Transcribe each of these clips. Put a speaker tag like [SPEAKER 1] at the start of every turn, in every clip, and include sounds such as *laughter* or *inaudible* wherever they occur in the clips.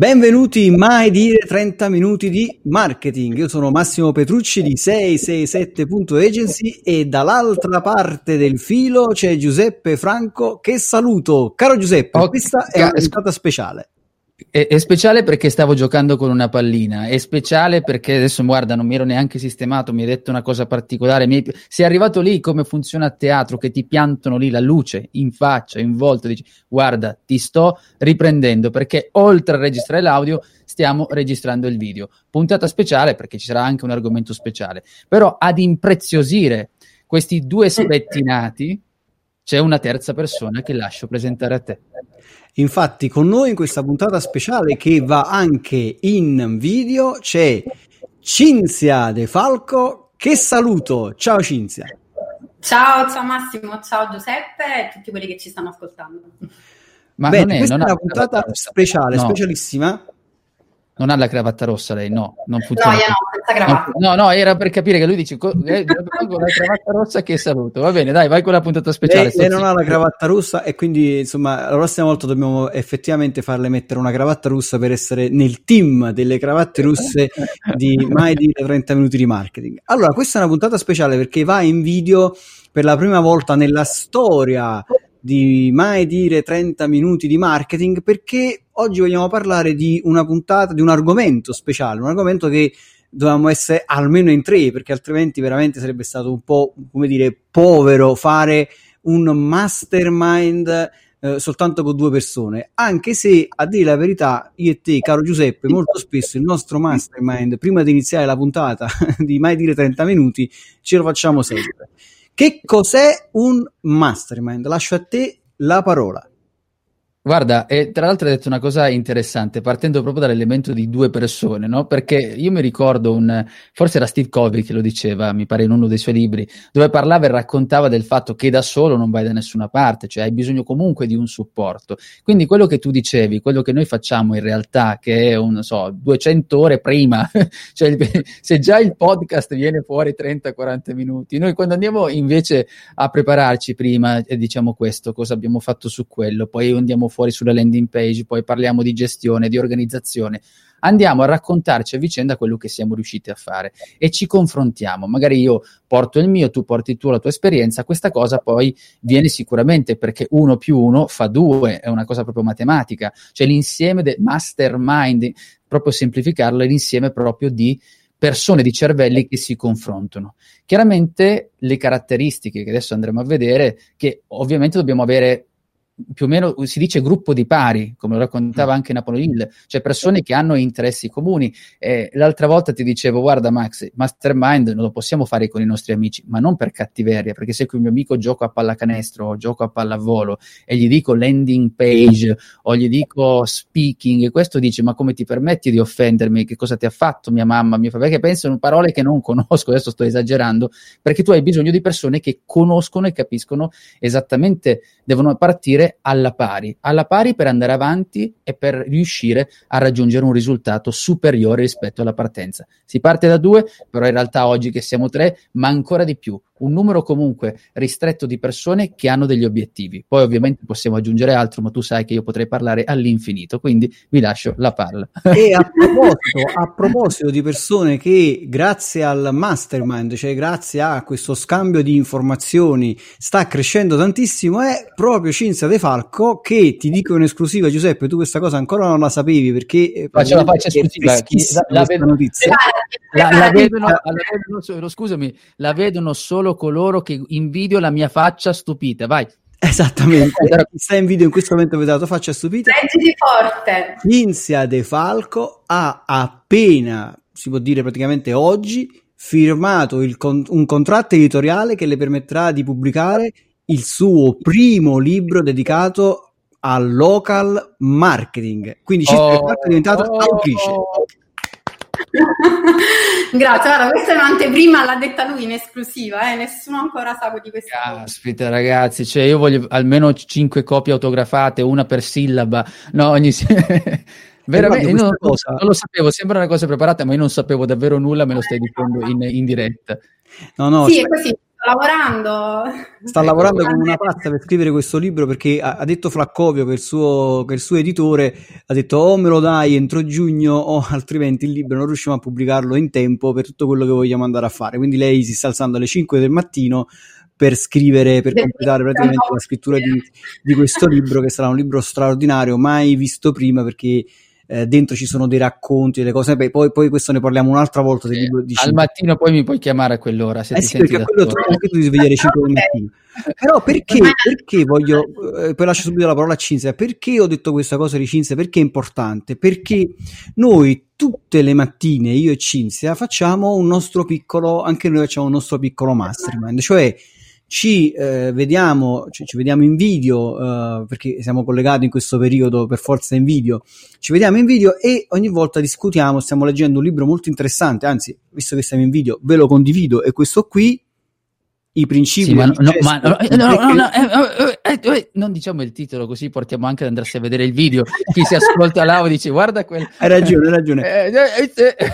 [SPEAKER 1] Benvenuti in Mai Dire 30 Minuti di Marketing. Io sono Massimo Petrucci di 667.agency e dall'altra parte del filo c'è Giuseppe Franco che saluto. Caro Giuseppe, oh, questa è una puntata speciale.
[SPEAKER 2] È, è, speciale perché stavo giocando con una pallina, è speciale perché adesso guarda, non mi ero neanche sistemato, mi hai detto una cosa particolare, mi... sei arrivato lì come funziona a teatro, che ti piantano lì la luce in faccia, in volto, dici guarda, ti sto riprendendo perché oltre a registrare l'audio stiamo registrando il video. Puntata speciale perché ci sarà anche un argomento speciale, però ad impreziosire questi due spettinati c'è una terza persona che lascio presentare a te.
[SPEAKER 1] Infatti, con noi in questa puntata speciale che va anche in video c'è Cinzia De Falco. Che saluto! Ciao Cinzia.
[SPEAKER 3] Ciao, ciao Massimo, ciao Giuseppe e tutti quelli che ci stanno ascoltando.
[SPEAKER 1] Ma Beh, non è, questa non è una puntata speciale, no. specialissima
[SPEAKER 2] non ha la cravatta rossa lei, no, non
[SPEAKER 3] funziona. No, io no, senza cravatta.
[SPEAKER 2] No, no, era per capire che lui dice co- eh, con la cravatta rossa che saluto. Va bene, dai, vai con la puntata speciale.
[SPEAKER 1] Lei, lei non ha la cravatta rossa e quindi, insomma, la prossima volta dobbiamo effettivamente farle mettere una cravatta rossa per essere nel team delle cravatte russe di mai di 30 minuti di marketing. Allora, questa è una puntata speciale perché va in video per la prima volta nella storia di mai dire 30 minuti di marketing perché oggi vogliamo parlare di una puntata, di un argomento speciale, un argomento che dovevamo essere almeno in tre perché altrimenti veramente sarebbe stato un po' come dire povero fare un mastermind eh, soltanto con due persone. Anche se a dire la verità io e te caro Giuseppe molto spesso il nostro mastermind prima di iniziare la puntata *laughs* di mai dire 30 minuti ce lo facciamo sempre che cos'è un mastermind? Lascio a te la parola.
[SPEAKER 2] Guarda, e tra l'altro hai detto una cosa interessante, partendo proprio dall'elemento di due persone, no? Perché io mi ricordo un, forse era Steve Covey che lo diceva, mi pare in uno dei suoi libri, dove parlava e raccontava del fatto che da solo non vai da nessuna parte, cioè hai bisogno comunque di un supporto. Quindi quello che tu dicevi, quello che noi facciamo in realtà, che è un, so, 200 ore prima, *laughs* cioè se già il podcast viene fuori 30-40 minuti, noi quando andiamo invece a prepararci prima e diciamo questo, cosa abbiamo fatto su quello, poi andiamo fuori sulla landing page, poi parliamo di gestione, di organizzazione. Andiamo a raccontarci a vicenda quello che siamo riusciti a fare e ci confrontiamo. Magari io porto il mio, tu porti tu la tua esperienza. Questa cosa poi viene sicuramente perché uno più uno fa due, è una cosa proprio matematica. Cioè l'insieme del mastermind, proprio semplificarlo, è l'insieme proprio di persone di cervelli che si confrontano. Chiaramente le caratteristiche che adesso andremo a vedere, che ovviamente dobbiamo avere più o meno si dice gruppo di pari, come lo raccontava mm. anche Napoleon Hill, cioè persone che hanno interessi comuni. Eh, l'altra volta ti dicevo, guarda Max, Mastermind non lo possiamo fare con i nostri amici, ma non per cattiveria, perché se con il mio amico gioco a pallacanestro o gioco a pallavolo e gli dico landing page o gli dico speaking, e questo dice, ma come ti permetti di offendermi? Che cosa ti ha fatto mia mamma, mio papà? Perché pensano parole che non conosco, adesso sto esagerando, perché tu hai bisogno di persone che conoscono e capiscono esattamente, devono partire alla pari, alla pari per andare avanti e per riuscire a raggiungere un risultato superiore rispetto alla partenza. Si parte da due, però in realtà oggi che siamo tre, ma ancora di più un numero comunque ristretto di persone che hanno degli obiettivi. Poi ovviamente possiamo aggiungere altro, ma tu sai che io potrei parlare all'infinito, quindi vi lascio la palla.
[SPEAKER 1] E a *laughs* proposito, a proposito di persone che grazie al mastermind, cioè grazie a questo scambio di informazioni, sta crescendo tantissimo, è proprio Cinzia De Falco che ti dico in esclusiva, Giuseppe, tu questa cosa ancora non la sapevi perché
[SPEAKER 2] eh, faccio la faccia esclusiva, la, la. La, la, vedono, la vedono, scusami, la vedono solo coloro che invidio la mia faccia stupita. Vai.
[SPEAKER 1] Esattamente, *laughs* chi sta in video in questo momento vede la tua faccia stupita.
[SPEAKER 3] Leggiti forte.
[SPEAKER 1] Cinzia De Falco ha appena, si può dire praticamente oggi, firmato con- un contratto editoriale che le permetterà di pubblicare il suo primo libro dedicato al local marketing. Quindi Cinzia oh, è diventata oh, autrice. *laughs*
[SPEAKER 3] Grazie, guarda, questa è un'anteprima, l'ha detta lui in esclusiva, eh? nessuno ancora sa di questo.
[SPEAKER 2] Caspita, ragazzi, cioè io voglio almeno cinque copie autografate, una per sillaba, no, ogni... *laughs* Veramente, non, cosa... non, lo sapevo, sembra una cosa preparata, ma io non sapevo davvero nulla, me lo stai dicendo in, in diretta.
[SPEAKER 3] No, no, sì, è così lavorando.
[SPEAKER 1] Sta lavorando come una pazza per scrivere questo libro perché ha, ha detto Flaccovio che il, suo, che il, suo, editore ha detto o oh, me lo dai entro giugno o *laughs* altrimenti il libro non riusciamo a pubblicarlo in tempo per tutto quello che vogliamo andare a fare. Quindi lei si sta alzando alle 5 del mattino per scrivere, per completare praticamente la scrittura di, di questo libro che sarà un libro straordinario, mai visto prima perché eh, dentro ci sono dei racconti, delle cose, Beh, poi, poi, questo ne parliamo un'altra volta.
[SPEAKER 2] Di al mattino poi mi puoi chiamare a quell'ora. Se eh ti sì, perché a quello
[SPEAKER 1] trovo anche tu di svegliare 5 del mattino. Però perché, perché voglio, eh, poi lascio subito la parola a Cinzia, perché ho detto questa cosa di Cinzia? Perché è importante? Perché noi tutte le mattine, io e Cinzia, facciamo un nostro piccolo, anche noi facciamo un nostro piccolo mastermind, cioè ci eh, vediamo, ci, ci, vediamo in video eh, perché siamo collegati in questo periodo per forza in video. Ci vediamo in video e ogni volta discutiamo. Stiamo leggendo un libro molto interessante. Anzi, visto che siamo in video, ve lo condivido. E questo qui i principi sì,
[SPEAKER 2] ma no, no, ma no, no, no eh, eh, eh, non diciamo il titolo così portiamo anche ad andarsi a vedere il video. Chi si ascolta l'audio dice guarda quel
[SPEAKER 1] hai ragione hai ragione.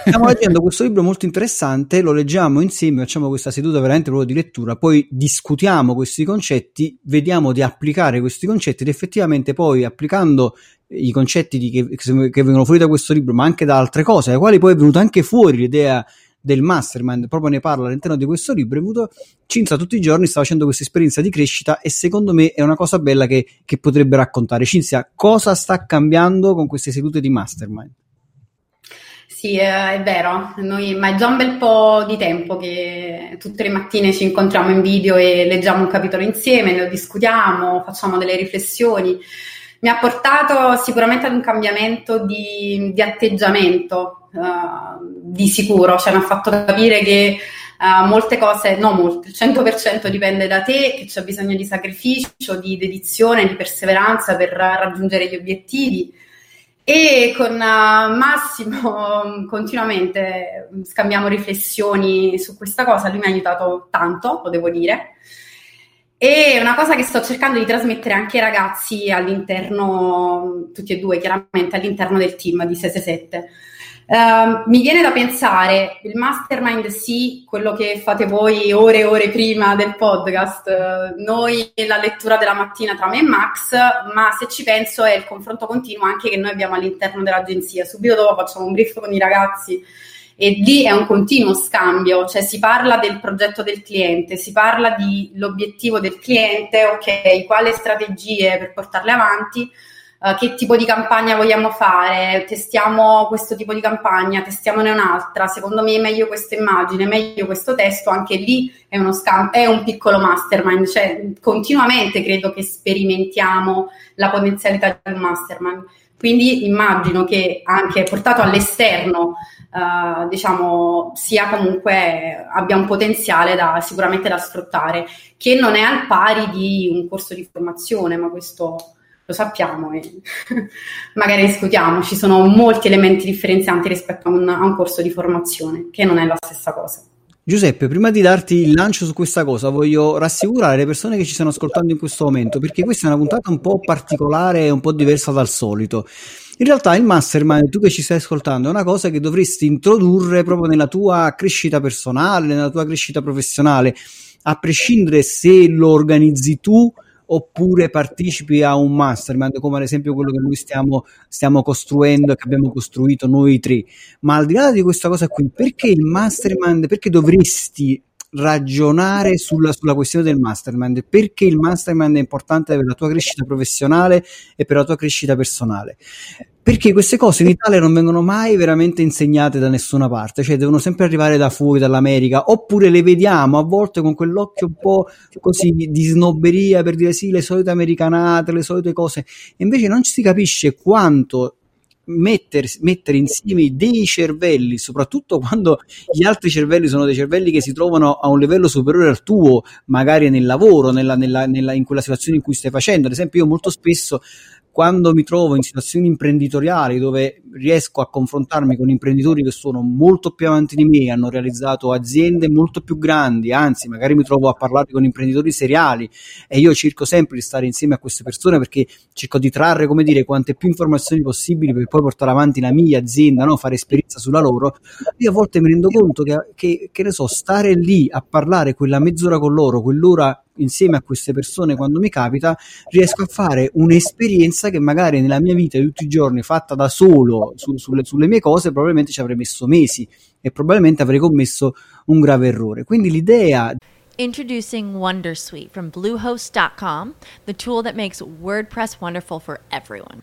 [SPEAKER 1] Stiamo leggendo questo libro molto interessante lo leggiamo insieme facciamo questa seduta veramente proprio di lettura poi discutiamo questi concetti vediamo di applicare questi concetti ed effettivamente poi applicando i concetti di, che, che vengono fuori da questo libro ma anche da altre cose ai quali poi è venuta anche fuori l'idea del mastermind, proprio ne parla all'interno di questo libro, è avuto Cinzia tutti i giorni sta facendo questa esperienza di crescita e secondo me è una cosa bella che, che potrebbe raccontare. Cinzia, cosa sta cambiando con queste sedute di mastermind?
[SPEAKER 3] Sì, è vero, Noi, ma è già un bel po' di tempo che tutte le mattine ci incontriamo in video e leggiamo un capitolo insieme, ne discutiamo, facciamo delle riflessioni. Mi ha portato sicuramente ad un cambiamento di, di atteggiamento, uh, di sicuro, cioè mi ha fatto capire che uh, molte cose, no molte, il 100% dipende da te, che c'è bisogno di sacrificio, di dedizione, di perseveranza per raggiungere gli obiettivi. E con uh, Massimo *laughs* continuamente scambiamo riflessioni su questa cosa, lui mi ha aiutato tanto, lo devo dire. E una cosa che sto cercando di trasmettere anche ai ragazzi all'interno, tutti e due chiaramente, all'interno del team di 667 Uh, mi viene da pensare, il mastermind sì, quello che fate voi ore e ore prima del podcast, uh, noi la lettura della mattina tra me e Max, ma se ci penso è il confronto continuo anche che noi abbiamo all'interno dell'agenzia. Subito dopo facciamo un brief con i ragazzi e lì è un continuo scambio, cioè si parla del progetto del cliente, si parla dell'obiettivo del cliente, ok, quali strategie per portarle avanti uh, che tipo di campagna vogliamo fare, testiamo questo tipo di campagna, testiamone un'altra, secondo me è meglio questa immagine, meglio questo testo, anche lì è, uno scam- è un piccolo mastermind, cioè continuamente credo che sperimentiamo la potenzialità del mastermind. Quindi immagino che anche portato all'esterno, uh, diciamo, sia comunque abbia un potenziale da, sicuramente da sfruttare, che non è al pari di un corso di formazione, ma questo lo sappiamo e *laughs* magari discutiamo, ci sono molti elementi differenzianti rispetto a un, a un corso di formazione, che non è la stessa cosa.
[SPEAKER 1] Giuseppe, prima di darti il lancio su questa cosa, voglio rassicurare le persone che ci stanno ascoltando in questo momento, perché questa è una puntata un po' particolare e un po' diversa dal solito. In realtà il mastermind, tu che ci stai ascoltando, è una cosa che dovresti introdurre proprio nella tua crescita personale, nella tua crescita professionale a prescindere se lo organizzi tu oppure partecipi a un mastermind come ad esempio quello che noi stiamo, stiamo costruendo e che abbiamo costruito noi tre. Ma al di là di questa cosa qui, perché il mastermind, perché dovresti ragionare sulla, sulla, questione del mastermind, perché il mastermind è importante per la tua crescita professionale e per la tua crescita personale. Perché queste cose in Italia non vengono mai veramente insegnate da nessuna parte, cioè devono sempre arrivare da fuori, dall'America, oppure le vediamo a volte con quell'occhio un po' così di snobberia per dire sì, le solite americanate, le solite cose, e invece non si capisce quanto mettere, mettere insieme dei cervelli, soprattutto quando gli altri cervelli sono dei cervelli che si trovano a un livello superiore al tuo, magari nel lavoro, nella, nella, nella, in quella situazione in cui stai facendo. Ad esempio, io molto spesso quando mi trovo in situazioni imprenditoriali dove riesco a confrontarmi con imprenditori che sono molto più avanti di me, hanno realizzato aziende molto più grandi, anzi magari mi trovo a parlare con imprenditori seriali e io cerco sempre di stare insieme a queste persone perché cerco di trarre, come dire, quante più informazioni possibili per poi portare avanti la mia azienda, no? fare esperienza sulla loro, io a volte mi rendo conto che, che, che ne so, stare lì a parlare quella mezz'ora con loro, quell'ora insieme a queste persone quando mi capita, riesco a fare un'esperienza che magari nella mia vita di tutti i giorni, fatta da solo su, sulle, sulle mie cose, probabilmente ci avrei messo mesi e probabilmente avrei commesso un grave errore. Quindi l'idea
[SPEAKER 4] Introducing Wondersuite from Bluehost.com, the tool that makes WordPress wonderful for everyone.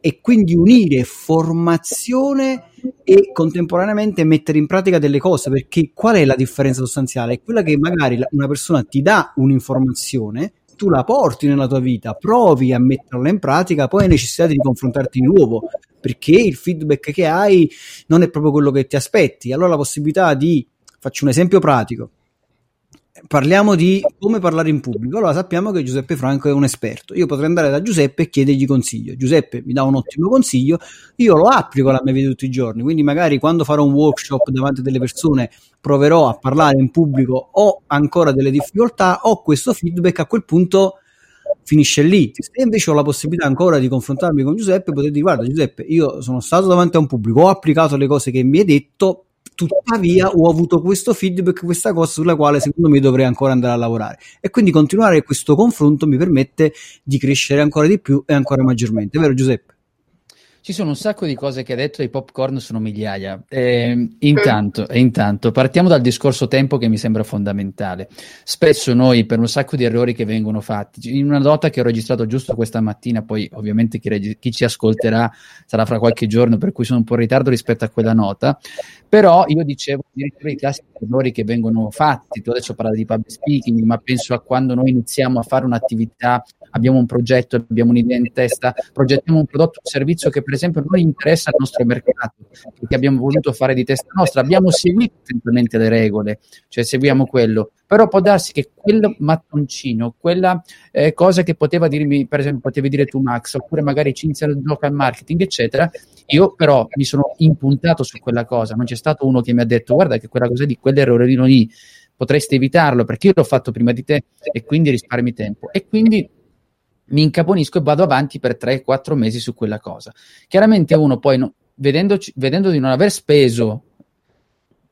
[SPEAKER 1] e quindi unire formazione e contemporaneamente mettere in pratica delle cose perché qual è la differenza sostanziale? È quella che magari una persona ti dà un'informazione tu la porti nella tua vita, provi a metterla in pratica, poi hai necessità di confrontarti di nuovo perché il feedback che hai non è proprio quello che ti aspetti. Allora la possibilità di, faccio un esempio pratico, parliamo di come parlare in pubblico. Allora sappiamo che Giuseppe Franco è un esperto. Io potrei andare da Giuseppe e chiedergli consiglio. Giuseppe mi dà un ottimo consiglio, io lo applico alla mia vita tutti i giorni. Quindi magari quando farò un workshop davanti a delle persone proverò a parlare in pubblico, ho ancora delle difficoltà, ho questo feedback, a quel punto finisce lì. Se invece ho la possibilità ancora di confrontarmi con Giuseppe, potete dire guarda Giuseppe, io sono stato davanti a un pubblico, ho applicato le cose che mi hai detto, tuttavia ho avuto questo feedback, questa cosa sulla quale secondo me dovrei ancora andare a lavorare e quindi continuare questo confronto mi permette di crescere ancora di più e ancora maggiormente, vero Giuseppe?
[SPEAKER 2] Ci sono un sacco di cose che hai detto, i popcorn sono migliaia. Eh, intanto, intanto, partiamo dal discorso tempo che mi sembra fondamentale. Spesso noi, per un sacco di errori che vengono fatti, in una nota che ho registrato giusto questa mattina, poi ovviamente chi, reg- chi ci ascolterà sarà fra qualche giorno, per cui sono un po' in ritardo rispetto a quella nota, però io dicevo i classici errori che vengono fatti, tu adesso parli di public speaking, ma penso a quando noi iniziamo a fare un'attività, abbiamo un progetto, abbiamo un'idea in testa, progettiamo un prodotto o un servizio che per esempio non interessa al nostro mercato, perché abbiamo voluto fare di testa nostra, abbiamo seguito attentamente le regole, cioè seguiamo quello, però può darsi che quel mattoncino, quella eh, cosa che poteva dirmi, per esempio, potevi dire tu Max, oppure magari Cinzia local marketing, eccetera, io però mi sono impuntato su quella cosa, non c'è stato uno che mi ha detto guarda che quella cosa di quell'errorino lì potresti evitarlo perché io l'ho fatto prima di te e quindi risparmi tempo. E quindi mi incaponisco e vado avanti per 3-4 mesi su quella cosa. Chiaramente uno poi, no, vedendo di non aver speso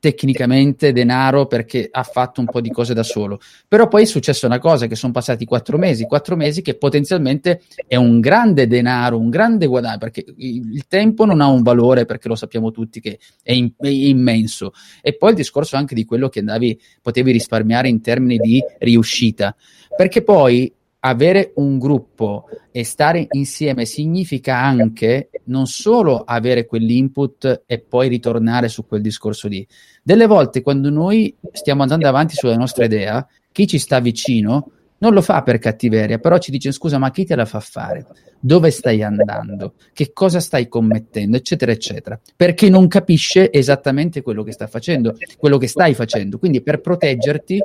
[SPEAKER 2] tecnicamente denaro perché ha fatto un po' di cose da solo. Però poi è successa una cosa che sono passati quattro mesi, quattro mesi che potenzialmente è un grande denaro, un grande guadagno, perché il tempo non ha un valore, perché lo sappiamo tutti che è, in, è immenso. E poi il discorso anche di quello che andavi, potevi risparmiare in termini di riuscita, perché poi avere un gruppo e stare insieme significa anche non solo avere quell'input e poi ritornare su quel discorso lì. Delle volte quando noi stiamo andando avanti sulla nostra idea, chi ci sta vicino non lo fa per cattiveria, però ci dice scusa, ma chi te la fa fare? Dove stai andando? Che cosa stai commettendo? Eccetera, eccetera. Perché non capisce esattamente quello che sta facendo, quello che stai facendo. Quindi per proteggerti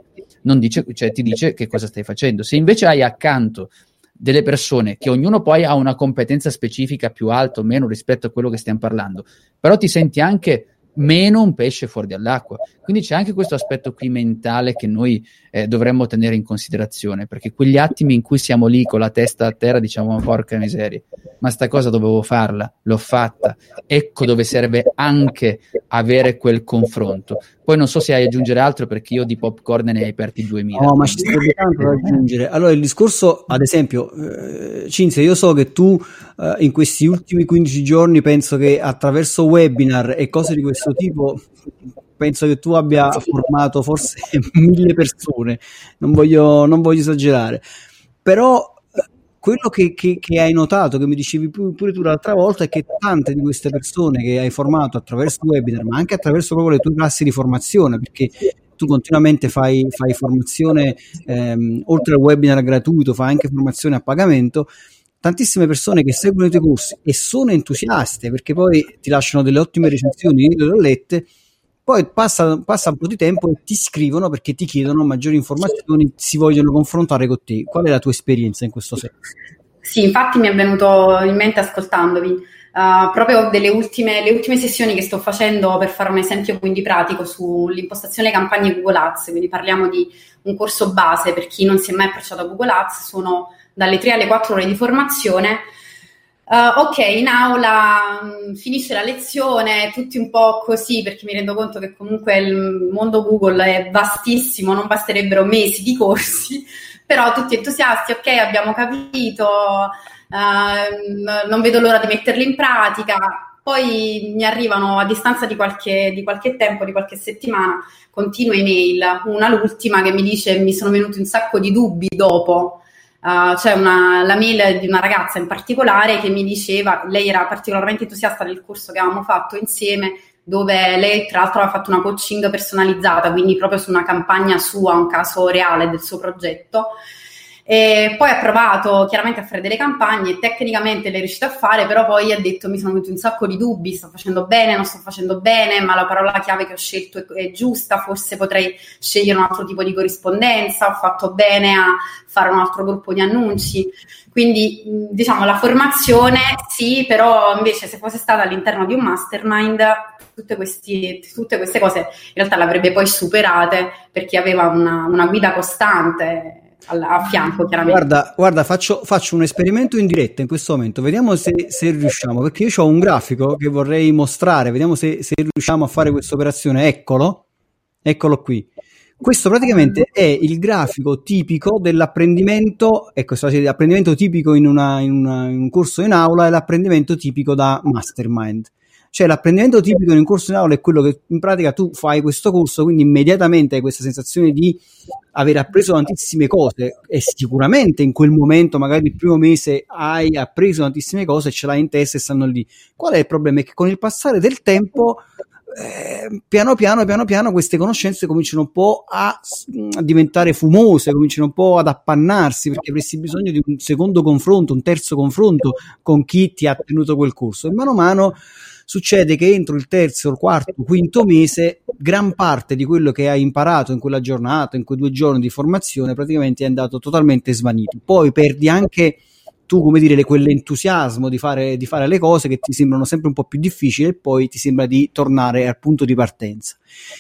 [SPEAKER 2] dice, cioè, ti dice che cosa stai facendo. Se invece hai accanto delle persone che ognuno poi ha una competenza specifica più alta o meno rispetto a quello che stiamo parlando, però ti senti anche meno un pesce fuori dall'acqua. Quindi c'è anche questo aspetto qui mentale che noi eh, dovremmo tenere in considerazione, perché quegli attimi in cui siamo lì con la testa a terra diciamo porca miseria, ma sta cosa dovevo farla, l'ho fatta, ecco dove serve anche avere quel confronto. Poi non so se hai aggiungere altro perché io di popcorn ne hai aperti 2000.
[SPEAKER 1] No, ma ci sarebbe tanto da aggiungere. Allora il discorso, ad esempio, eh, Cinzia, io so che tu eh, in questi ultimi 15 giorni penso che attraverso webinar e cose di questo tipo penso che tu abbia formato forse *laughs* mille persone, non voglio, non voglio esagerare, però quello che, che, che, hai notato, che mi dicevi pure tu l'altra volta, è che tante di queste persone che hai formato attraverso webinar, ma anche attraverso proprio le tue classi di formazione, perché tu continuamente fai, fai formazione, ehm, oltre al webinar gratuito, fai anche formazione a pagamento, tantissime persone che seguono i tuoi corsi e sono entusiaste perché poi ti lasciano delle ottime recensioni, io le ho lette, poi passa, passa, un po' di tempo e ti scrivono perché ti chiedono maggiori informazioni, si vogliono confrontare con te. Qual è la tua esperienza in questo senso?
[SPEAKER 3] Sì, infatti mi è venuto in mente ascoltandovi. Uh, proprio delle ultime, le ultime sessioni che sto facendo per fare un esempio quindi pratico sull'impostazione campagne Google Ads, quindi parliamo di un corso base per chi non si è mai approcciato a Google Ads, sono dalle 3 alle 4 ore di formazione Uh, ok, in aula mh, mm, finisce la lezione, tutti un po' così perché mi rendo conto che comunque il mondo Google è vastissimo, non basterebbero mesi di corsi, *laughs* però tutti entusiasti, ok, abbiamo capito, uh, non vedo l'ora di metterli in pratica. Poi mi arrivano a distanza di qualche, di qualche tempo, di qualche settimana, continue email, una l'ultima che mi dice mi sono venuti un sacco di dubbi dopo Uh, c'è una, la mail di una ragazza in particolare che mi diceva, lei era particolarmente entusiasta del corso che avevamo fatto insieme, dove lei tra l'altro aveva fatto una coaching personalizzata, quindi proprio su una campagna sua, un caso reale del suo progetto. E poi ha provato chiaramente a fare delle campagne, tecnicamente le è riuscito a fare, però poi ha detto mi sono venuti un sacco di dubbi, sto facendo bene, non sto facendo bene, ma la parola chiave che ho scelto è, è giusta, forse potrei scegliere un altro tipo di corrispondenza, ho fatto bene a fare un altro gruppo di annunci. Quindi diciamo la formazione sì, però invece se fosse stata all'interno di un mastermind tutte, questi, tutte queste cose in realtà l'avrebbe poi superate perché aveva una, una guida costante a fianco chiaramente.
[SPEAKER 1] Guarda, guarda faccio, faccio, un esperimento in diretta in questo momento, vediamo se, se riusciamo, perché io ho un grafico che vorrei mostrare, vediamo se, se riusciamo a fare questa operazione, eccolo, eccolo qui. Questo praticamente è il grafico tipico dell'apprendimento, ecco, l'apprendimento tipico in, una, in, una, in un corso in aula e l'apprendimento tipico da mastermind. Cioè l'apprendimento tipico in un corso in aula è quello che in pratica tu fai questo corso, quindi immediatamente hai questa sensazione di aver appreso tantissime cose e sicuramente in quel momento, magari il primo mese, hai appreso tantissime cose e ce l'hai in testa e stanno lì. Qual è il problema? È che con il passare del tempo eh, piano piano, piano piano queste conoscenze cominciano un po' a, a, diventare fumose, cominciano un po' ad appannarsi perché avresti bisogno di un secondo confronto, un terzo confronto con chi ti ha tenuto quel corso e mano a mano succede che entro il terzo, quarto, quinto mese, gran parte di quello che hai imparato in quella giornata, in quei due giorni di formazione, praticamente è andato totalmente svanito. Poi perdi anche tu, come dire, quell'entusiasmo di fare, di fare le cose che ti sembrano sempre un po' più difficili e poi ti sembra di tornare al punto di partenza.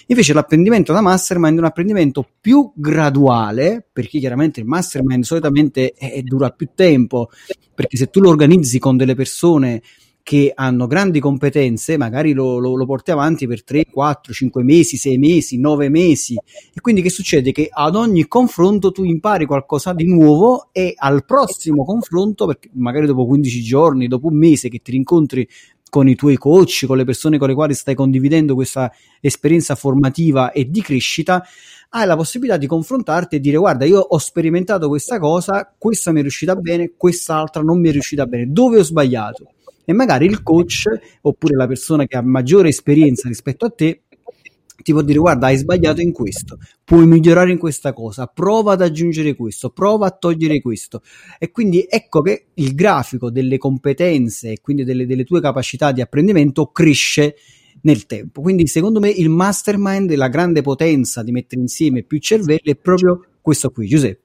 [SPEAKER 1] Invece l'apprendimento da mastermind è un apprendimento più graduale, perché chiaramente il mastermind solitamente è, dura più tempo, perché se tu lo organizzi con delle persone che hanno grandi competenze, magari lo, lo, lo porti avanti per 3, 4, 5 mesi, 6 mesi, 9 mesi. E quindi che succede? Che ad ogni confronto tu impari qualcosa di nuovo e al prossimo confronto, perché magari dopo 15 giorni, dopo un mese che ti rincontri con i tuoi coach, con le persone con le quali stai condividendo questa esperienza formativa e di crescita, hai la possibilità di confrontarti e dire guarda io ho sperimentato questa cosa, questa mi è riuscita bene, quest'altra non mi è riuscita bene, dove ho sbagliato? E magari il coach oppure la persona che ha maggiore esperienza rispetto a te ti può dire guarda hai sbagliato in questo, puoi migliorare in questa cosa, prova ad aggiungere questo, prova a togliere questo e quindi ecco che il grafico delle competenze e quindi delle, delle tue capacità di apprendimento cresce nel tempo. Quindi secondo me il mastermind, la grande potenza di mettere insieme più cervelli è proprio questo qui, Giuseppe.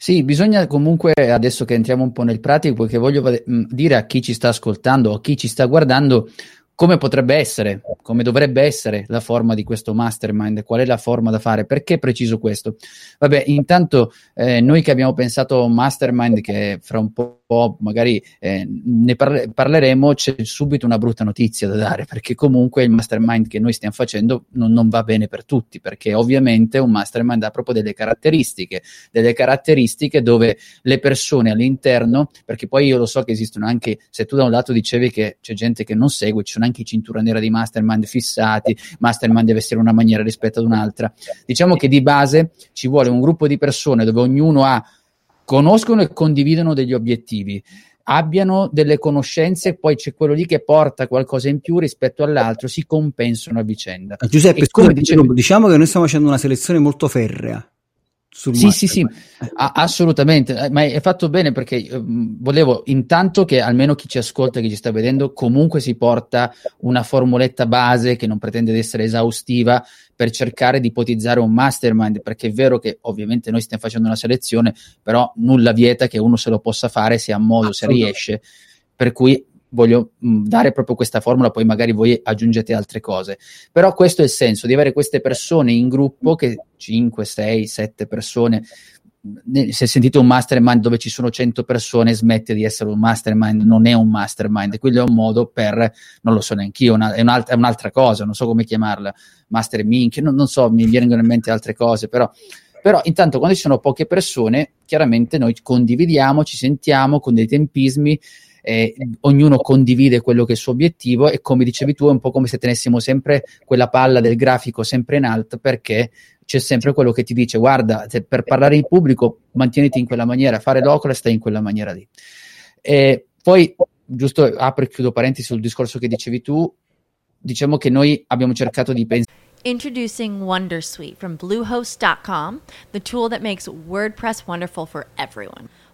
[SPEAKER 2] Sì, bisogna comunque, adesso che entriamo un po' nel pratico, perché voglio dire a chi ci sta ascoltando o a chi ci sta guardando come potrebbe essere, come dovrebbe essere la forma di questo mastermind, qual è la forma da fare, perché preciso questo? Vabbè, intanto eh, noi che abbiamo pensato mastermind che fra un po' magari eh, ne parle- parleremo, c'è subito una brutta notizia da dare, perché comunque il mastermind che noi stiamo facendo non, non va bene per tutti, perché ovviamente un mastermind ha proprio delle caratteristiche, delle caratteristiche dove le persone all'interno, perché poi io lo so che esistono anche, se tu da un lato dicevi che c'è gente che non segue, ci sono i cintura nera di mastermind fissati, mastermind deve essere una maniera rispetto ad un'altra. Diciamo che di base ci vuole un gruppo di persone dove ognuno ha, conoscono e condividono degli obiettivi abbiano delle conoscenze, poi c'è quello lì che porta qualcosa in più rispetto all'altro, si compensano a vicenda.
[SPEAKER 1] Giuseppe, scusa, dicevi... diciamo che noi stiamo facendo una selezione molto ferrea
[SPEAKER 2] sul sì, sì, sì, a- assolutamente, eh, ma è fatto bene perché eh, volevo intanto che almeno chi ci ascolta, chi ci sta vedendo, comunque si porta una formuletta base che non pretende di essere esaustiva per cercare di ipotizzare un mastermind, perché è vero che ovviamente noi stiamo facendo una selezione, però nulla vieta che uno se lo possa fare se ha modo, se riesce. Per cui voglio mm, dare proprio questa formula, poi magari voi aggiungete altre cose. Però questo è il senso di avere queste persone in gruppo, che 5, 6, 7 persone. Se sentite un mastermind dove ci sono 100 persone, smette di essere un mastermind, non è un mastermind, quello è un modo per, non lo so neanche io, è, un'altra, è, un'altra, cosa, non so come chiamarla, master mink, non, non so, mi vengono in mente altre cose, però però intanto quando ci sono poche persone, chiaramente noi condividiamo, ci sentiamo con dei tempismi, eh, ognuno condivide quello che è il suo obiettivo e come dicevi tu è un po' come se tenessimo sempre quella palla del grafico sempre in alto perché c'è sempre quello che ti dice guarda per parlare in pubblico mantieniti in quella maniera, fare local stai in quella maniera lì. E poi giusto apro e chiudo parentesi sul discorso che dicevi tu, diciamo che noi abbiamo cercato di pensare
[SPEAKER 4] Introducing Wondersuite from Bluehost.com, the tool that makes WordPress wonderful for everyone.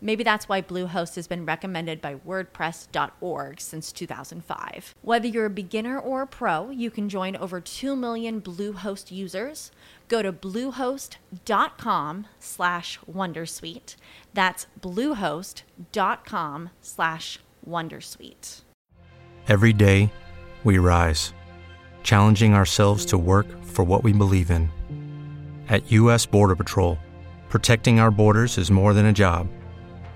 [SPEAKER 4] Maybe that's why Bluehost has been recommended by WordPress.org since 2005. Whether you're a beginner or a pro, you can join over 2 million Bluehost users. Go to bluehost.com slash wondersuite. That's bluehost.com slash wondersuite.
[SPEAKER 5] Every day, we rise, challenging ourselves to work for what we believe in. At U.S. Border Patrol, protecting our borders is more than a job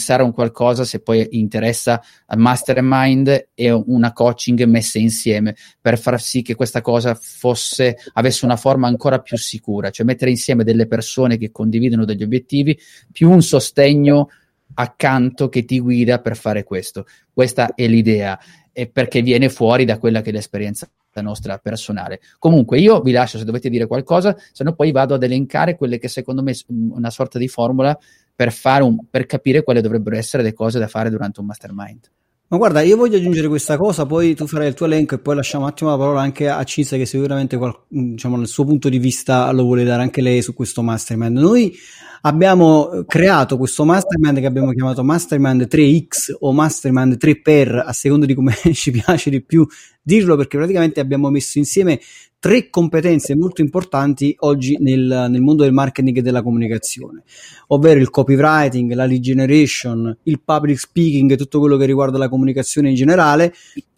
[SPEAKER 2] pensare a un qualcosa se poi interessa al mastermind e una coaching messe insieme per far sì che questa cosa fosse, avesse una forma ancora più sicura, cioè mettere insieme delle persone che condividono degli obiettivi più un sostegno accanto che ti guida per fare questo. Questa è l'idea, e perché viene fuori da quella che è l'esperienza nostra personale. Comunque io vi lascio se dovete dire qualcosa, se no poi vado ad elencare quelle che secondo me sono una sorta di formula per, un, per capire quali dovrebbero essere le cose da fare durante un mastermind.
[SPEAKER 1] Ma guarda, io voglio aggiungere questa cosa, poi tu farai il tuo elenco e poi lasciamo un attimo la parola anche a Cinzia che sicuramente diciamo, nel suo punto di vista lo vuole dare anche lei su questo mastermind. Noi abbiamo creato questo mastermind che abbiamo chiamato Mastermind 3X o Mastermind 3 per, a seconda di come *laughs* ci piace di più dirlo, perché praticamente abbiamo messo insieme tre competenze molto importanti oggi nel, nel, mondo del marketing e della comunicazione, ovvero il copywriting, la lead generation, il public speaking tutto quello che riguarda la comunicazione in generale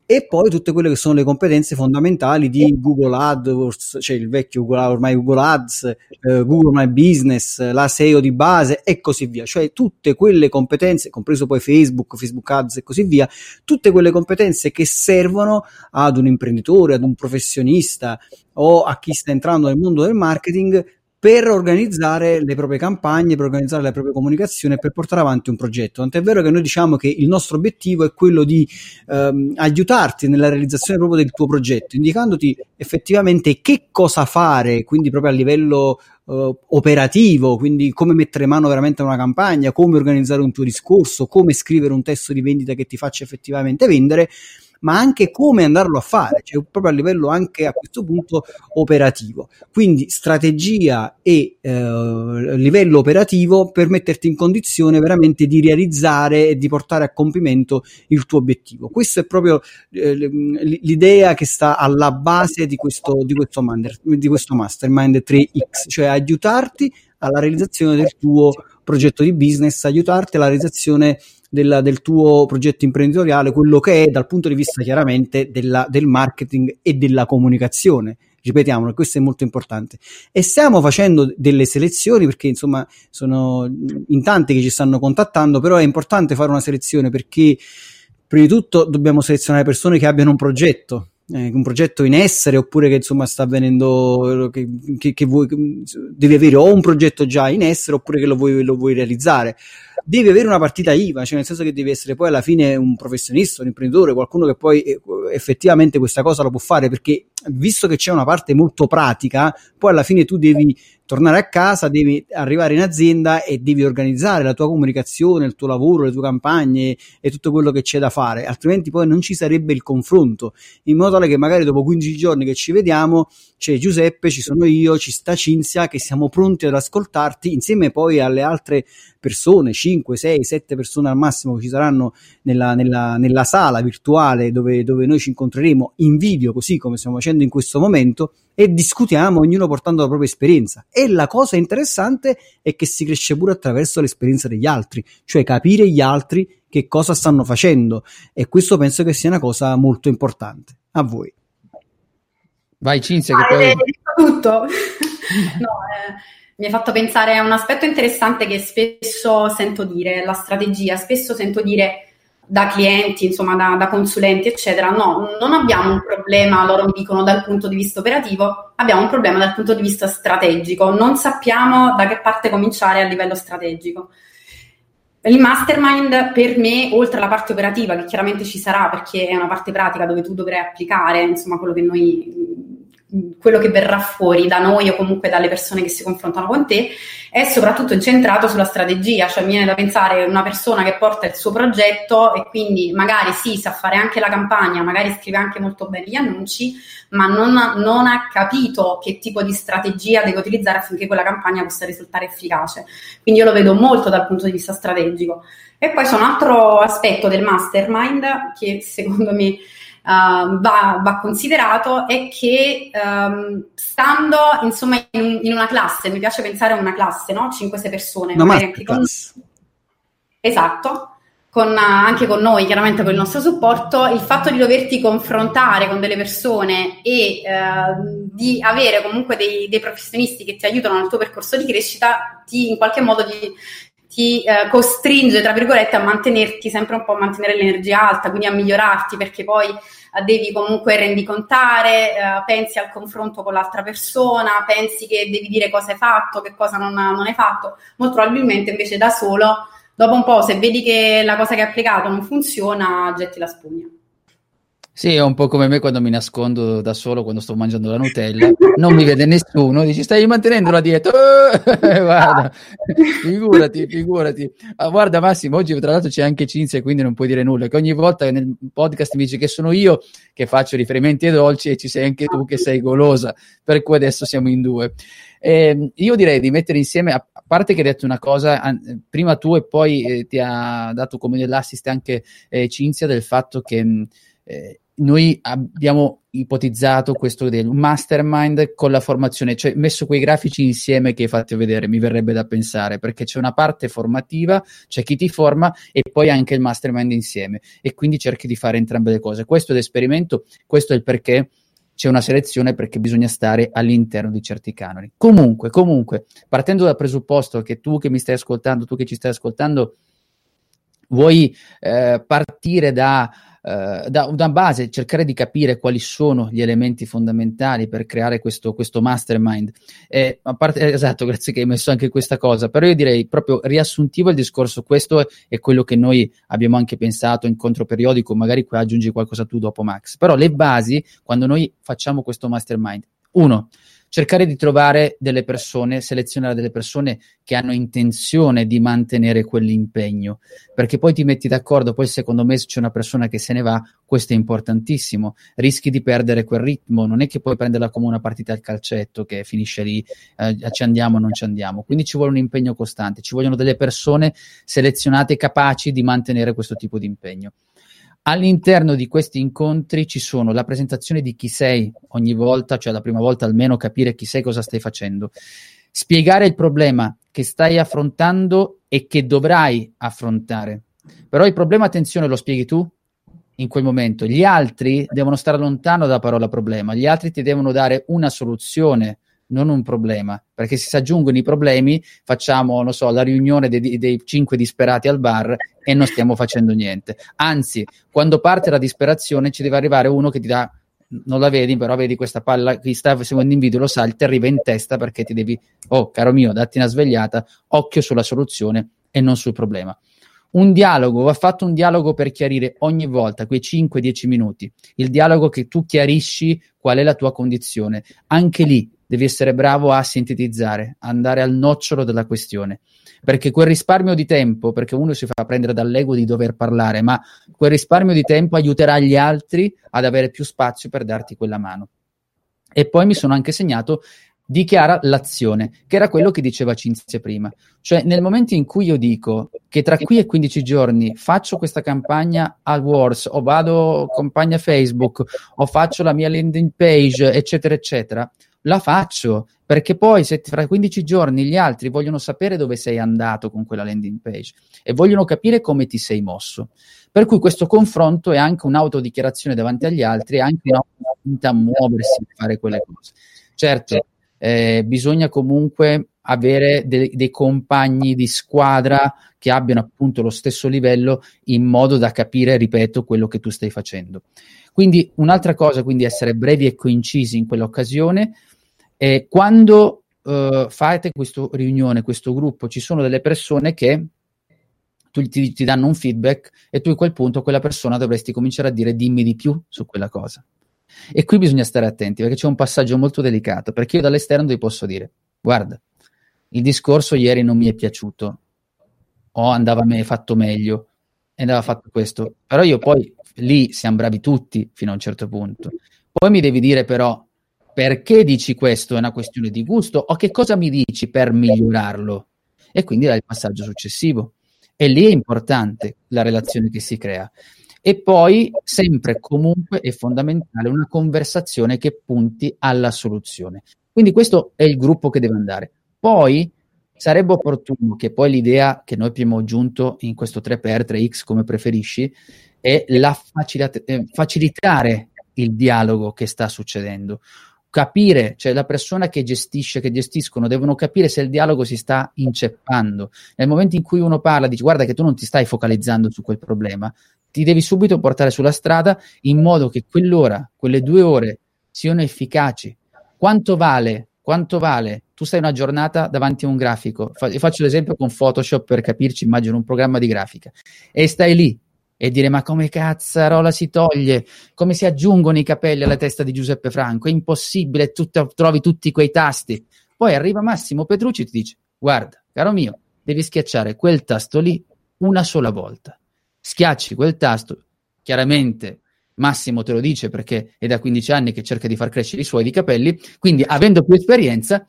[SPEAKER 1] e poi tutte quelle che sono le competenze fondamentali di Google AdWords, cioè il vecchio Google, ormai Google Ads, eh, Google My Business, la SEO di base e così via, cioè tutte quelle competenze, compreso poi Facebook, Facebook Ads e così via, tutte quelle competenze che servono ad un imprenditore, ad un professionista o a chi sta entrando nel mondo del marketing per organizzare le proprie campagne, per organizzare la propria comunicazione, per portare avanti un progetto. Tant'è vero che noi diciamo che il nostro obiettivo è quello di ehm, aiutarti nella realizzazione proprio del tuo progetto, indicandoti effettivamente che cosa fare, quindi proprio a livello Uh, operativo, quindi come mettere mano veramente a una campagna, come organizzare un tuo discorso, come scrivere un testo di vendita che ti faccia effettivamente vendere, ma anche come andarlo a fare, cioè proprio a livello anche a questo punto operativo. Quindi strategia e eh, livello operativo per metterti in condizione veramente di realizzare e di portare a compimento il tuo obiettivo. Questa è proprio eh, l'idea che sta alla base di questo, di questo, mander, di questo mastermind 3X, cioè aiutarti alla realizzazione del tuo progetto di business, aiutarti alla realizzazione del, del, tuo progetto imprenditoriale, quello che è dal punto di vista chiaramente della, del marketing e della comunicazione. Ripetiamolo, questo è molto importante. E stiamo facendo delle selezioni perché insomma sono in tanti che ci stanno contattando, però è importante fare una selezione perché prima di tutto dobbiamo selezionare persone che abbiano un progetto, eh, un progetto in essere oppure che insomma sta avvenendo che, che, che vuoi, devi avere o un progetto già in essere oppure che lo vuoi, lo vuoi realizzare. Devi avere una partita IVA, cioè nel senso che devi essere poi alla fine un professionista, un imprenditore, qualcuno che poi eh, effettivamente questa cosa lo può fare, perché visto che c'è una parte molto pratica, poi alla fine tu devi tornare a casa, devi arrivare in azienda e devi organizzare la tua comunicazione, il tuo lavoro, le tue campagne e tutto quello che c'è da fare, altrimenti poi non ci sarebbe il confronto, in modo tale che magari dopo 15 giorni che ci vediamo c'è Giuseppe, ci sono io, ci sta Cinzia, che siamo pronti ad ascoltarti insieme poi alle altre persone, 5, 6, 7 persone al massimo che ci saranno nella, nella, nella sala virtuale dove, dove noi ci incontreremo in video, così come stiamo facendo in questo momento, e discutiamo ognuno portando la propria esperienza. E la cosa interessante è che si cresce pure attraverso l'esperienza degli altri, cioè capire gli altri che cosa stanno facendo e questo penso che sia una cosa molto importante. A voi.
[SPEAKER 2] Vai Cinzia che poi...
[SPEAKER 3] tutto. *laughs* no, eh mi hai fatto pensare a un aspetto interessante che spesso sento dire, la strategia, spesso sento dire da clienti, insomma da, da, consulenti, eccetera, no, non abbiamo un problema, loro mi dicono dal punto di vista operativo, abbiamo un problema dal punto di vista strategico, non sappiamo da che parte cominciare a livello strategico. Il mastermind per me, oltre alla parte operativa, che chiaramente ci sarà perché è una parte pratica dove tu dovrai applicare, insomma, quello che noi quello che verrà fuori da noi o comunque dalle persone che si confrontano con te è soprattutto incentrato sulla strategia, cioè mi viene da pensare una persona che porta il suo progetto e quindi magari sì, sa fare anche la campagna, magari scrive anche molto bene gli annunci, ma non non ha capito che tipo di strategia deve utilizzare affinché quella campagna possa risultare efficace. Quindi io lo vedo molto dal punto di vista strategico. E poi c'è un altro aspetto del mastermind che secondo me uh, va, va, considerato è che um, stando insomma in, in, una classe, mi piace pensare a una classe, no? 5-6 persone.
[SPEAKER 1] Una anche con...
[SPEAKER 3] Esatto. Con, anche con noi, chiaramente con il nostro supporto, il fatto di doverti confrontare con delle persone e eh, di avere comunque dei, dei, professionisti che ti aiutano nel tuo percorso di crescita ti in qualche modo ti, ti eh, costringe, tra virgolette, a mantenerti sempre un po' a mantenere l'energia alta, quindi a migliorarti perché poi eh, devi comunque rendicontare, eh, pensi al confronto con l'altra persona, pensi che devi dire cosa hai fatto, che cosa non, non hai fatto. Molto probabilmente invece da solo Dopo un po', se vedi che la cosa che hai applicato non funziona, getti la spugna.
[SPEAKER 2] Sì, è un po' come me quando mi nascondo da solo quando sto mangiando la Nutella, non mi vede nessuno, dici stai mantenendo la dieta, *laughs* eh, guarda, figurati, figurati. Ah, guarda Massimo, oggi tra l'altro c'è anche Cinzia, quindi non puoi dire nulla, che ogni volta nel podcast mi dici che sono io che faccio riferimenti ai dolci e ci sei anche tu che sei golosa, per cui adesso siamo in due. Eh, io direi di mettere insieme, a parte che hai detto una cosa, prima tu e poi eh, ti ha dato come dell'assist anche eh, Cinzia del fatto che... Eh, noi abbiamo ipotizzato questo del mastermind con la formazione, cioè messo quei grafici insieme che hai fatto vedere, mi verrebbe da pensare, perché c'è una parte formativa, c'è chi ti forma e poi anche il mastermind insieme e quindi cerchi di fare entrambe le cose. Questo è l'esperimento, questo è il perché c'è una selezione perché bisogna stare all'interno di certi canoni. Comunque, comunque, partendo dal presupposto che tu che mi stai ascoltando, tu che ci stai ascoltando, vuoi eh, partire da eh, da una base, cercare di capire quali sono gli elementi fondamentali per creare questo, questo mastermind. Eh, a parte, eh, esatto, *laughs* grazie che hai messo anche questa cosa, però io direi proprio riassuntivo il discorso, questo è, quello che noi abbiamo anche pensato, incontro periodico, magari qui aggiungi qualcosa tu dopo Max, però le basi, quando noi facciamo questo mastermind, uno, cercare di trovare delle persone, selezionare delle persone che hanno intenzione di mantenere quell'impegno, perché poi ti metti d'accordo, poi secondo me se c'è una persona che se ne va, questo è importantissimo, rischi di perdere quel ritmo, non è che puoi prenderla come una partita al calcetto che finisce lì, eh, ci andiamo o non ci andiamo, quindi ci vuole un impegno costante, ci vogliono delle persone selezionate capaci di mantenere questo tipo di impegno. All'interno di questi incontri ci sono la presentazione di chi sei ogni volta, cioè la prima volta almeno capire chi sei, cosa stai facendo, spiegare il problema che stai affrontando e che dovrai affrontare. Però il problema, attenzione, lo spieghi tu in quel momento. Gli altri devono stare lontano dalla parola problema, gli altri ti devono dare una soluzione non un problema, perché se si aggiungono i problemi facciamo, non so, la riunione dei, dei cinque disperati al bar e non stiamo facendo niente. Anzi, quando parte la disperazione ci deve arrivare uno che ti dà non la vedi, però vedi questa palla, chi sta seguendo in video lo sa, ti arriva in testa perché ti devi, oh caro mio, datti una svegliata, occhio sulla soluzione e non sul problema. Un dialogo, va fatto un dialogo per chiarire ogni volta, quei 5-10 minuti, il dialogo che tu chiarisci qual è la tua condizione. Anche lì devi essere bravo a sintetizzare, andare al nocciolo della questione. Perché quel risparmio di tempo, perché uno si fa prendere dall'ego di dover parlare, ma quel risparmio di tempo aiuterà gli altri ad avere più spazio per darti quella mano. E poi mi sono anche segnato dichiara l'azione, che era quello che diceva Cinzia prima. Cioè, nel momento in cui io dico che tra qui e 15 giorni faccio questa campagna al Wars, o vado campagna Facebook, o faccio la mia landing page, eccetera, eccetera, la faccio perché poi se fra 15 giorni gli altri vogliono sapere dove sei andato con quella landing page e vogliono capire come ti sei mosso. Per cui questo confronto è anche un'autodichiarazione davanti agli altri, è anche un'opportunità a muoversi e fare quelle cose. Certo, eh, bisogna comunque avere de- dei compagni di squadra che abbiano appunto lo stesso livello in modo da capire, ripeto, quello che tu stai facendo. Quindi un'altra cosa, quindi essere brevi e coincisi in quell'occasione, e quando uh, fate questa riunione, questo gruppo, ci sono delle persone che tu, ti, ti, danno un feedback e tu a quel punto quella persona dovresti cominciare a dire dimmi di più su quella cosa. E qui bisogna stare attenti perché c'è un passaggio molto delicato, perché io dall'esterno ti posso dire, guarda, il discorso ieri non mi è piaciuto, o andava me fatto meglio, e andava fatto questo, però io poi lì siamo bravi tutti fino a un certo punto. Poi mi devi dire però perché dici questo? È una questione di gusto o che cosa mi dici per migliorarlo? E quindi dai il passaggio successivo. E lì è importante la relazione che si crea. E poi, sempre comunque, è fondamentale una conversazione che punti alla soluzione. Quindi questo è il gruppo che deve andare. Poi sarebbe opportuno che poi l'idea che noi abbiamo aggiunto in questo 3x, 3x come preferisci, è la eh, facilitare il dialogo che sta succedendo capire, cioè la persona che gestisce, che gestiscono, devono capire se il dialogo si sta inceppando. Nel momento in cui uno parla, dice guarda che tu non ti stai focalizzando su quel problema, ti devi subito portare sulla strada in modo che quell'ora, quelle due ore siano efficaci. Quanto vale, quanto vale tu stai una giornata davanti a un grafico, Fa- faccio l'esempio con Photoshop per capirci, immagino un programma di grafica, e stai lì e dire ma come cazzarola si toglie, come si aggiungono i capelli alla testa di Giuseppe Franco, è impossibile, tu trovi tutti quei tasti. Poi arriva Massimo Petrucci e ti dice guarda, caro mio, devi schiacciare quel tasto lì una sola volta. Schiacci quel tasto, chiaramente Massimo te lo dice perché è da 15 anni che cerca di far crescere i suoi di capelli, quindi avendo più esperienza,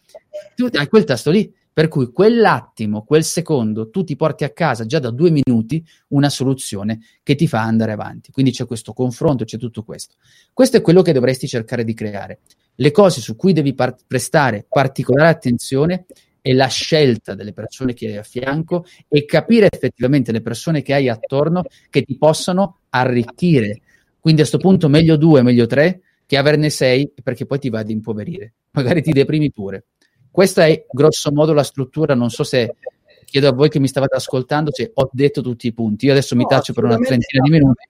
[SPEAKER 2] tu hai quel tasto lì, per cui quell'attimo, quel secondo, tu ti porti a casa già da due minuti una soluzione che ti fa andare avanti. Quindi c'è questo confronto, c'è tutto questo. Questo è quello che dovresti cercare di creare. Le cose su cui devi par- prestare particolare attenzione è la scelta delle persone che hai a fianco e capire effettivamente le persone che hai attorno che ti possano arricchire. Quindi a questo punto meglio due, meglio tre, che averne sei, perché poi ti va ad impoverire. Magari ti deprimi pure. Questa è grosso modo la struttura, non so se chiedo a voi che mi stavate ascoltando se ho detto tutti i punti. Io adesso no, mi taccio per una trentina di minuti.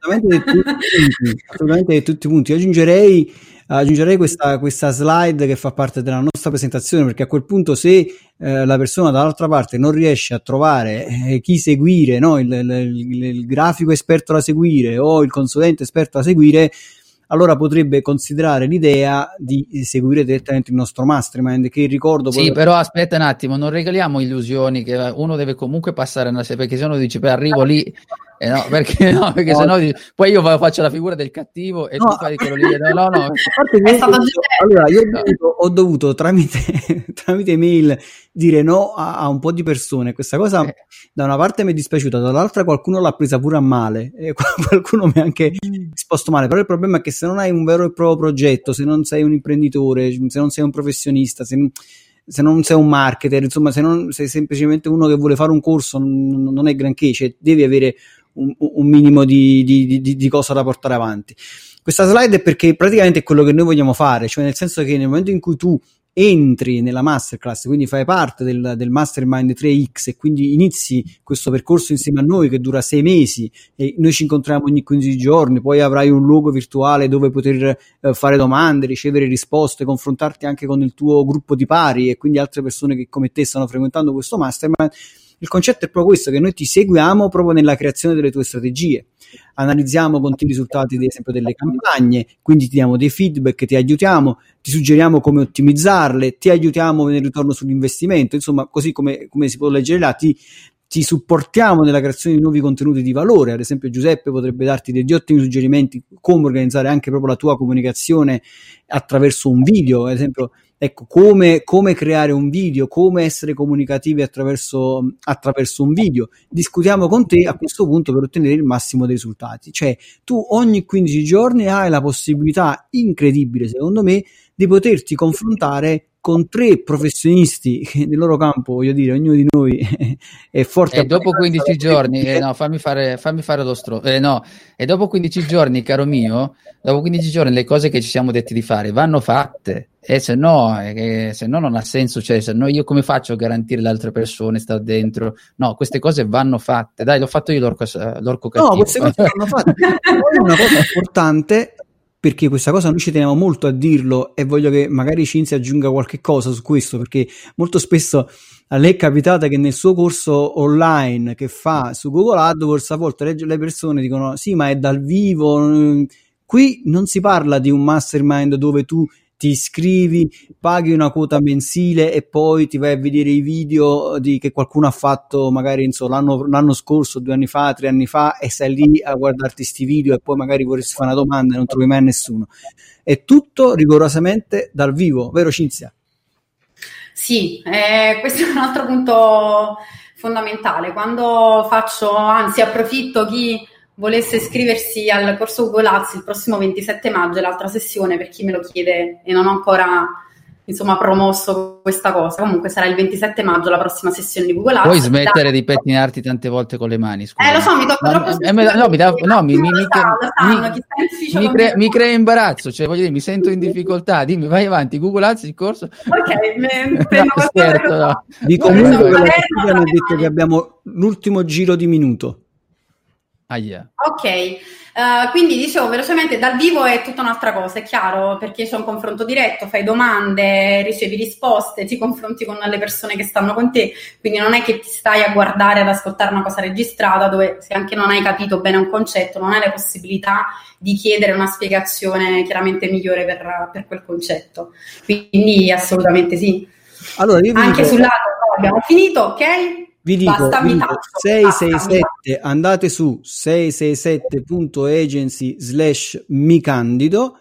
[SPEAKER 1] Assolutamente, assolutamente, tutti i punti. Io aggiungerei, aggiungerei questa, questa, slide che fa parte della nostra presentazione perché a quel punto se eh, la persona dall'altra parte non riesce a trovare eh, chi seguire, no? il, il, il, il grafico esperto da seguire o il consulente esperto da seguire, allora potrebbe considerare l'idea di seguire direttamente il nostro mastermind che ricordo
[SPEAKER 2] sì però aspetta un attimo non regaliamo illusioni che uno deve comunque passare una perché se no dice beh arrivo lì eh no, perché *laughs* no, perché no. sennò poi io faccio la figura del cattivo e no. tu fai quello lì. No, no, no. *laughs*
[SPEAKER 1] allora, io ho dovuto, ho dovuto tramite, *laughs* tramite mail dire no a, a, un po' di persone. Questa cosa eh. da una parte mi è dispiaciuta, dall'altra qualcuno l'ha presa pure a male e qualcuno mi ha anche risposto male. Però il problema è che se non hai un vero e proprio progetto, se non sei un imprenditore, se non sei un professionista, se non se non sei un marketer, insomma, se non sei semplicemente uno che vuole fare un corso, non, non è granché, cioè devi avere un, un minimo di, di, di, di, cosa da portare avanti. Questa slide è perché praticamente è quello che noi vogliamo fare, cioè nel senso che nel momento in cui tu entri nella masterclass, quindi fai parte del, del, mastermind 3X e quindi inizi questo percorso insieme a noi che dura sei mesi e noi ci incontriamo ogni 15 giorni, poi avrai un luogo virtuale dove poter eh, fare domande, ricevere risposte, confrontarti anche con il tuo gruppo di pari e quindi altre persone che come te stanno frequentando questo mastermind il concetto è proprio questo, che noi ti seguiamo proprio nella creazione delle tue strategie. Analizziamo con te i risultati, ad esempio, delle campagne, quindi ti diamo dei feedback, ti aiutiamo, ti suggeriamo come ottimizzarle, ti aiutiamo nel ritorno sull'investimento, insomma, così come, come si può leggere là, ti, ti supportiamo nella creazione di nuovi contenuti di valore. Ad esempio, Giuseppe potrebbe darti degli ottimi suggerimenti come organizzare anche proprio la tua comunicazione attraverso un video. Ad esempio, ecco, come, come, creare un video, come essere comunicativi attraverso, attraverso, un video. Discutiamo con te a questo punto per ottenere il massimo dei risultati. Cioè, tu ogni 15 giorni hai la possibilità incredibile, secondo me, di poterti confrontare con tre professionisti che *laughs* nel loro campo, voglio dire, ognuno di noi *laughs* è forte.
[SPEAKER 2] E dopo 15 giorni, eh, no, fammi fare, fammi fare lo stro... Eh, no, e dopo 15 giorni, caro mio, dopo 15 giorni le cose che ci siamo detti di fare vanno fatte. E se no, eh, se no non ha senso, cioè se no io come faccio a garantire le altre persone sta dentro? No, queste cose vanno fatte. Dai, l'ho fatto io l'orco, l'orco cattivo.
[SPEAKER 1] No, queste cose vanno fatte. *laughs* una cosa importante perché questa cosa noi ci teniamo molto a dirlo e voglio che magari Cinzia aggiunga qualche cosa su questo perché molto spesso a lei è capitata che nel suo corso online che fa su Google AdWords a volte le persone dicono sì ma è dal vivo qui non si parla di un mastermind dove tu ti iscrivi, paghi una quota mensile e poi ti vai a vedere i video di, che qualcuno ha fatto magari insomma, l'anno, l'anno, scorso, due anni fa, tre anni fa e stai lì a guardarti questi video e poi magari vorresti fare una domanda e non trovi mai nessuno. È tutto rigorosamente dal vivo, vero Cinzia?
[SPEAKER 3] Sì, eh, questo è un altro punto fondamentale. Quando faccio, anzi approfitto chi volesse iscriversi al corso Google Ads il prossimo 27 maggio, l'altra sessione per chi me lo chiede e non ho ancora insomma promosso questa cosa. Comunque sarà il 27 maggio la prossima sessione di Google Ads.
[SPEAKER 2] Puoi smettere da... di pettinarti tante volte con le mani,
[SPEAKER 3] scusa. Eh, lo so, mi tocca troppo
[SPEAKER 2] eh, no, mi, da, no, mi, mi, mi, mi, crea, mi crea imbarazzo, cioè voglio dire, mi sento in difficoltà. Dimmi, vai avanti, Google Ads il corso.
[SPEAKER 3] Ok, me, *laughs* no, scherzo,
[SPEAKER 1] no. Di comunque no, mi ha detto che abbiamo l'ultimo giro di minuto.
[SPEAKER 2] Aia.
[SPEAKER 3] Ok, uh, quindi dicevo velocemente dal vivo è tutta un'altra cosa, è chiaro, perché c'è un confronto diretto, fai domande, ricevi risposte, ti confronti con le persone che stanno con te, quindi non è che ti stai a guardare, ad ascoltare una cosa registrata dove se anche non hai capito bene un concetto non hai la possibilità di chiedere una spiegazione chiaramente migliore per, per quel concetto. Quindi assolutamente sì. Allora, anche dico... sul lato no, abbiamo finito, ok?
[SPEAKER 1] Vi dico, Basta, vi dico 667, basta, andate su 667.agency slash mi candido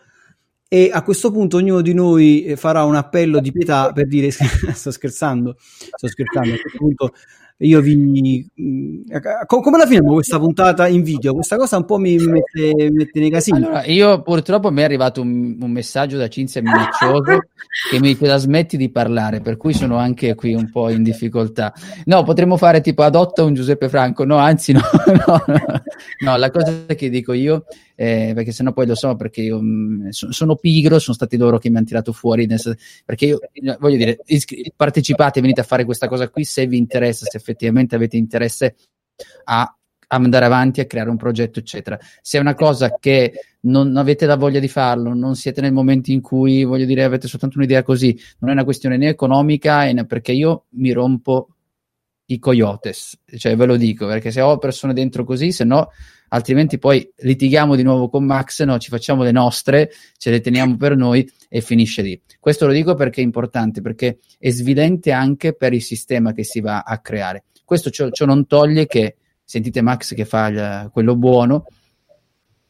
[SPEAKER 1] e a questo punto ognuno di noi eh, farà un appello di pietà per dire *laughs* sto scherzando, sto scherzando, a questo punto io vi mm, come la finiamo questa puntata in video? Questa cosa un po' mi, mette, mi mette nei casini.
[SPEAKER 2] Allora, io purtroppo mi è arrivato un, un messaggio da Cinzia Minaccioso *laughs* che mi dice smetti di parlare per cui sono anche qui un po' in difficoltà. No potremmo fare tipo adotta un Giuseppe Franco. No anzi no *laughs* no, no. no la cosa che dico io eh, perché sennò poi lo so perché io mh, mm, sono pigro sono stati loro che mi hanno tirato fuori perché io voglio dire iscri- partecipate venite a fare questa cosa qui se vi interessa se effettivamente avete interesse a andare avanti a creare un progetto, eccetera. Se è una cosa che non avete la voglia di farlo, non siete nel momento in cui, voglio dire, avete soltanto un'idea così, non è una questione né economica, né perché io mi rompo i coyotes, cioè ve lo dico, perché se ho persone dentro così, se no, altrimenti poi litighiamo di nuovo con Max, no, ci facciamo le nostre, ce le teniamo per noi e finisce lì. Questo lo dico perché è importante, perché è svilente anche per il sistema che si va a creare. Questo ciò, ciò non toglie che, sentite Max che fa il, quello buono,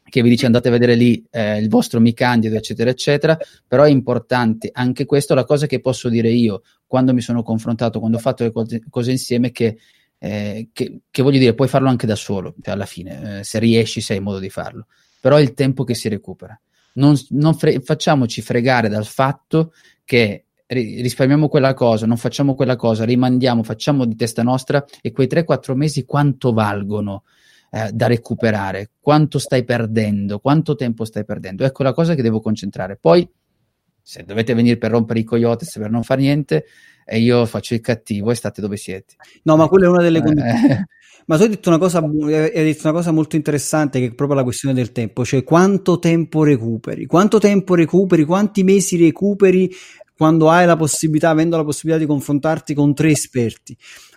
[SPEAKER 2] che vi dice andate a vedere lì eh, il vostro mi candido, eccetera, eccetera, però è importante anche questo, la cosa che posso dire io quando mi sono confrontato, quando ho fatto le cose, cose insieme, che, eh, che, che, voglio dire, puoi farlo anche da solo, cioè alla fine, eh, se riesci, se hai modo di farlo, però è il tempo che si recupera. Non, non fre- facciamoci fregare dal fatto che risparmiamo quella cosa, non facciamo quella cosa, rimandiamo, facciamo di testa nostra e quei 3-4 mesi quanto valgono eh, da recuperare? Quanto stai perdendo? Quanto tempo stai perdendo? Ecco la cosa che devo concentrare. Poi, se dovete venire per rompere i coyotes, per non fare niente, e io faccio il cattivo e state dove siete.
[SPEAKER 1] No, ma quella è una delle eh. condizioni. Ma tu hai detto, una cosa, hai detto una cosa molto interessante che è proprio la questione del tempo, cioè quanto tempo recuperi, quanto tempo recuperi, quanti mesi recuperi quando hai la possibilità, avendo la possibilità di confrontarti con tre esperti.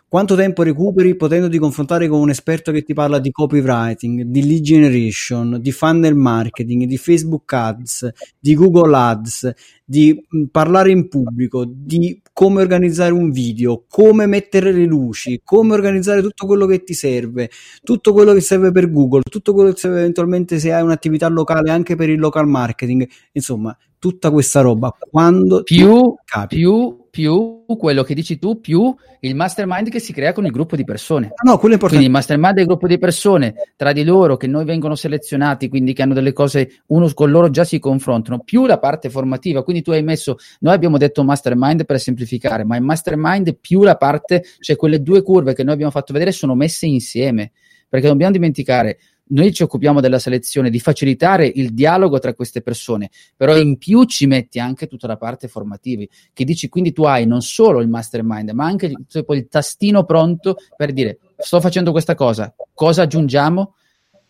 [SPEAKER 1] Quanto tempo recuperi potendoti confrontare con un esperto che ti parla di copywriting, di lead generation, di funnel marketing, di Facebook Ads, di Google Ads, di mm, parlare in pubblico, di come organizzare un video, come mettere le luci, come organizzare tutto quello che ti serve, tutto quello che serve per Google, tutto quello che serve eventualmente se hai un'attività locale anche per il local marketing, insomma, tutta questa roba quando
[SPEAKER 2] più, più più quello che dici tu, più il mastermind che si crea con il gruppo di persone.
[SPEAKER 1] No, quello è importante.
[SPEAKER 2] Quindi il mastermind è il gruppo di persone tra di loro che noi vengono selezionati, quindi che hanno delle cose, uno con loro già si confrontano, più la parte formativa. Quindi tu hai messo, noi abbiamo detto mastermind per semplificare, ma il mastermind più la parte, cioè quelle due curve che noi abbiamo fatto vedere sono messe insieme. Perché non dobbiamo dimenticare, noi ci occupiamo della selezione, di facilitare il dialogo tra queste persone, però in più ci metti anche tutta la parte formativa, che dici quindi tu hai non solo il mastermind, ma anche il, il tastino pronto per dire sto facendo questa cosa, cosa aggiungiamo?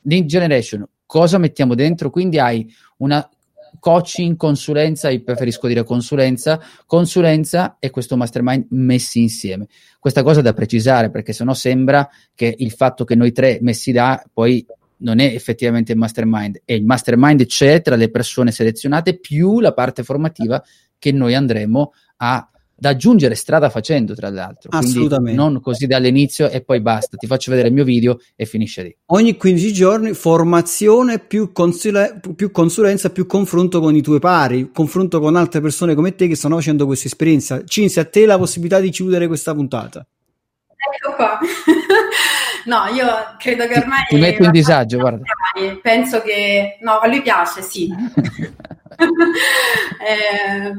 [SPEAKER 2] Lead generation, cosa mettiamo dentro? Quindi hai una coaching, consulenza, io preferisco dire consulenza, consulenza e questo mastermind messi insieme. Questa cosa da precisare perché sennò sembra che il fatto che noi tre messi là poi non è effettivamente il mastermind, è il mastermind c'è tra le persone selezionate più la parte formativa che noi andremo a da aggiungere strada facendo, tra l'altro. Assolutamente. Quindi non così dall'inizio e poi basta, ti faccio vedere il mio video e finisce lì.
[SPEAKER 1] Ogni 15 giorni formazione più, consule- più consulenza, più confronto con i tuoi pari, confronto con altre persone come te che stanno facendo questa esperienza. Cinzia, a te la possibilità di chiudere questa puntata.
[SPEAKER 3] Ecco qua. *laughs* no, io credo che ormai...
[SPEAKER 2] Ti, ti metti in disagio, guarda.
[SPEAKER 3] Penso che... No, a lui piace, sì. *laughs* eh,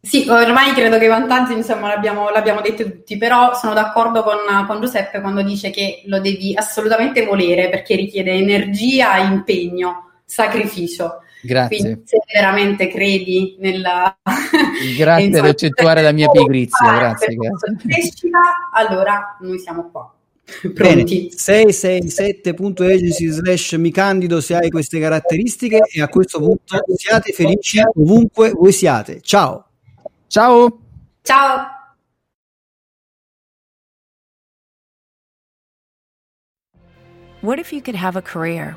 [SPEAKER 3] sì, ormai credo che i vantaggi, insomma, l'abbiamo, l'abbiamo detto tutti, però sono d'accordo con, con, Giuseppe quando dice che lo devi assolutamente volere perché richiede energia, impegno, sacrificio.
[SPEAKER 2] Grazie.
[SPEAKER 3] Quindi se veramente credi nella... *laughs*
[SPEAKER 2] Grazie ad accentuare la mia pigrizia, grazie. grazie.
[SPEAKER 3] Crescita, allora noi siamo qua.
[SPEAKER 1] Bene, 667.agency slash mi candido se hai queste caratteristiche e a questo punto siate felici ovunque voi siate. Ciao.
[SPEAKER 2] Ciao.
[SPEAKER 3] Ciao.
[SPEAKER 6] What if you could have a career